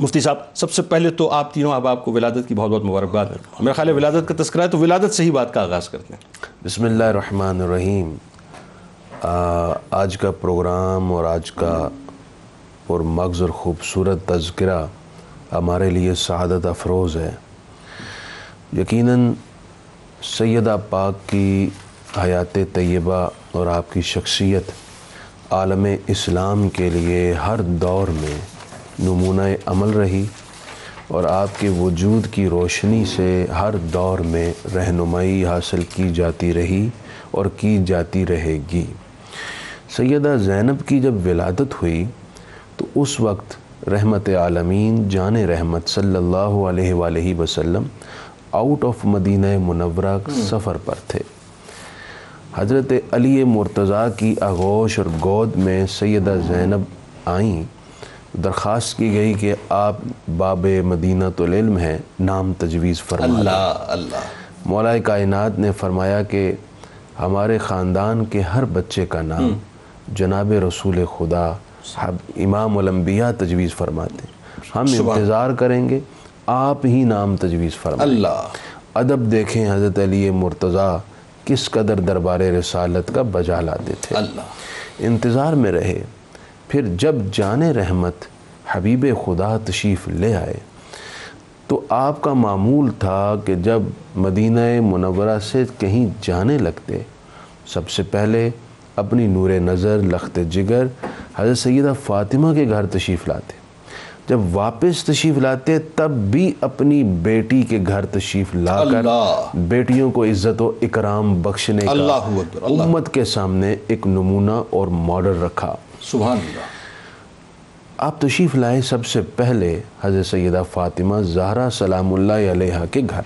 مفتی صاحب، سب سے پہلے تو آپ تینوں اب آپ کو ولادت کی بہت بہت مبارکباد میرا خیال ہے ولادت کا تذکرہ ہے تو ولادت سے ہی بات کا آغاز کرتے ہیں۔ بسم اللہ الرحمن الرحیم۔ آج کا پروگرام اور آج کا پر مغز اور خوبصورت تذکرہ ہمارے لیے سعادت افروز ہے۔ یقیناً سیدہ پاک کی حیات طیبہ اور آپ کی شخصیت عالم اسلام کے لیے ہر دور میں نمونہ عمل رہی اور آپ کے وجود کی روشنی سے ہر دور میں رہنمائی حاصل کی جاتی رہی اور کی جاتی رہے گی۔ سیدہ زینب کی جب ولادت ہوئی تو اس وقت رحمت عالمین جان رحمت صلی اللہ علیہ وآلہ وسلم آؤٹ آف مدینہ منورہ سفر پر تھے۔ حضرت علی مرتضیٰ کی آغوش اور گود میں سیدہ زینب آئیں درخواست کی گئی کہ آپ باب مدینہ العلم ہیں نام تجویز فرما اللہ اللہ۔ مولا کائنات نے فرمایا کہ ہمارے خاندان کے ہر بچے کا نام جناب رسول خدا امام الانبیاء تجویز فرماتے ہیں۔ ہم انتظار کریں گے آپ ہی نام تجویز فرمائیں۔ اللہ۔ ادب دیکھیں حضرت علی مرتضیٰ کس قدر دربار رسالت کا بجا لاتے تھے۔ اللہ۔ انتظار میں رہے۔ پھر جب جان رحمت حبیب خدا تشریف لے آئے تو آپ کا معمول تھا کہ جب مدینہ منورہ سے کہیں جانے لگتے سب سے پہلے اپنی نور نظر لخت جگر حضرت سیدہ فاطمہ کے گھر تشریف لاتے۔ جب واپس تشریف لاتے تب بھی اپنی بیٹی کے گھر تشریف لا کر بیٹیوں کو عزت و اکرام بخشنے کا اللہ اکبر اللہ۔ امت کے سامنے ایک نمونہ اور ماڈل رکھا۔ سبحان اللہ۔ آپ تشریف لائے سب سے پہلے حضرت سیدہ فاطمہ زہرا سلام اللہ علیہ کے گھر۔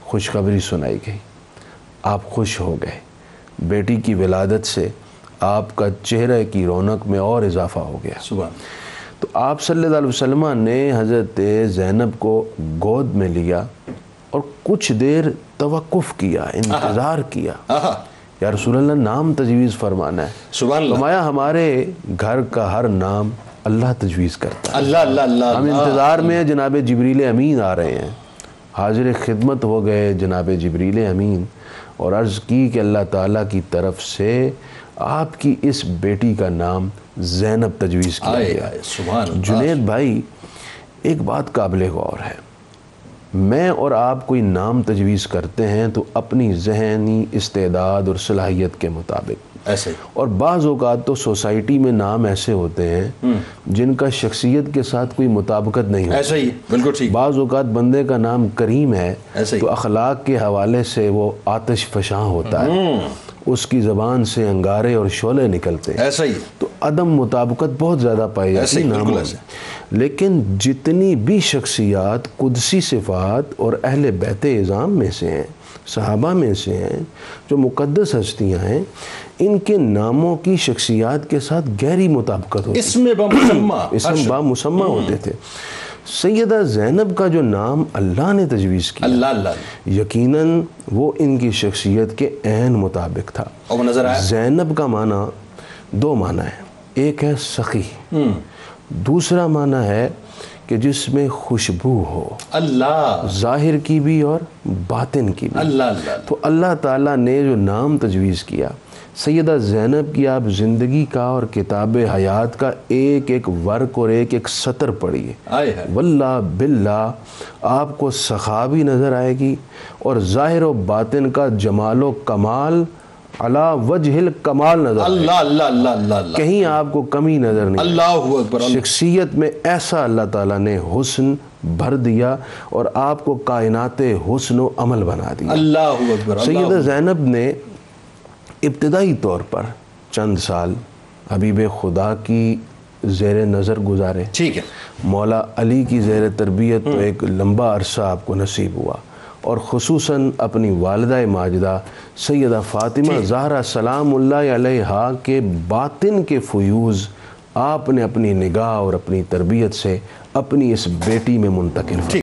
خوشخبری سنائی گئی۔ آپ خوش ہو گئے۔ بیٹی کی ولادت سے آپ کا چہرے کی رونق میں اور اضافہ ہو گیا۔ سبحان تو آپ صلی اللہ علیہ وسلم نے حضرت زینب کو گود میں لیا اور کچھ دیر توقف کیا انتظار کیا۔ آہا۔ یا رسول اللہ نام تجویز فرمانا ہے۔ سبحان اللہ۔ فرمایا ہمارے گھر کا ہر نام اللہ تجویز کرتا ہے۔ اللہ اللہ اللہ ہم انتظار میں ہیں جناب جبریل امین آ رہے ہیں۔ حاضر خدمت ہو گئے جناب جبریل امین۔ اور عرض کی کہ اللہ تعالیٰ کی طرف سے آپ کی اس بیٹی کا نام زینب تجویز کیا گیا۔ جنید بھائی ایک بات قابل غور ہے۔ میں اور آپ کوئی نام تجویز کرتے ہیں تو اپنی ذہنی استعداد اور صلاحیت کے مطابق۔ ایسے۔ اور بعض اوقات تو سوسائٹی میں نام ایسے ہوتے ہیں جن کا شخصیت کے ساتھ کوئی مطابقت نہیں ہوتی۔ ایسے ہی۔ بالکل ٹھیک۔ بعض اوقات بندے کا نام کریم ہے تو اخلاق کے حوالے سے وہ آتش فشاں ہوتا ہے۔ اس کی زبان سے انگارے اور شعلے نکلتے ایسا ہی۔ تو عدم مطابقت بہت زیادہ پائی جاتی ناموں۔ میں لیکن جتنی بھی شخصیات قدسی صفات اور اہل بیت اعظام میں سے ہیں صحابہ میں سے ہیں جو مقدس ہستیاں ہیں ان کے ناموں کی شخصیات کے ساتھ گہری مطابقت ہوتی۔ اس میں بمسمہ۔ اسم با مسمہ ہوتے تھے۔ سیدہ زینب کا جو نام اللہ نے تجویز کیا اللہ اللہ یقیناً وہ ان کی شخصیت کے عین مطابق تھا۔ اور نظر آیا؟ زینب کا معنی دو معنی ہے ایک ہے سخی۔ دوسرا معنی ہے کہ جس میں خوشبو ہو اللہ۔ ظاہر کی بھی اور باطن کی بھی۔ اللہ اللہ۔ تو اللہ تعالیٰ نے جو نام تجویز کیا سیدہ زینب کی آپ زندگی کا اور کتاب حیات کا ایک ایک ورق اور ایک ایک سطر پڑھیے۔ واللہ باللہ آپ کو سخا بھی نظر آئے گی اور ظاہر و باطن کا جمال و کمال علا وجہ الکمال نظر اللہ اللہ اللہ اللہ اللہ کہیں آپ کو کمی نظر نہیں۔ اللہ اکبر اللہ۔ شخصیت میں ایسا اللہ تعالیٰ نے حسن بھر دیا اور آپ کو کائنات حسن و عمل بنا دیا۔ اللہ اکبر اللہ سیدہ زینب نے ابتدائی طور پر چند سال حبیب خدا کی زیر نظر گزارے۔ ٹھیک ہے۔ مولا علی کی زیر تربیت تو ایک لمبا عرصہ آپ کو نصیب ہوا۔ اور خصوصاً اپنی والدہ ماجدہ سیدہ فاطمہ زہرہ سلام اللہ علیہ کے باطن کے فیوز آپ نے اپنی نگاہ اور اپنی تربیت سے اپنی اس بیٹی میں منتقل فرمایا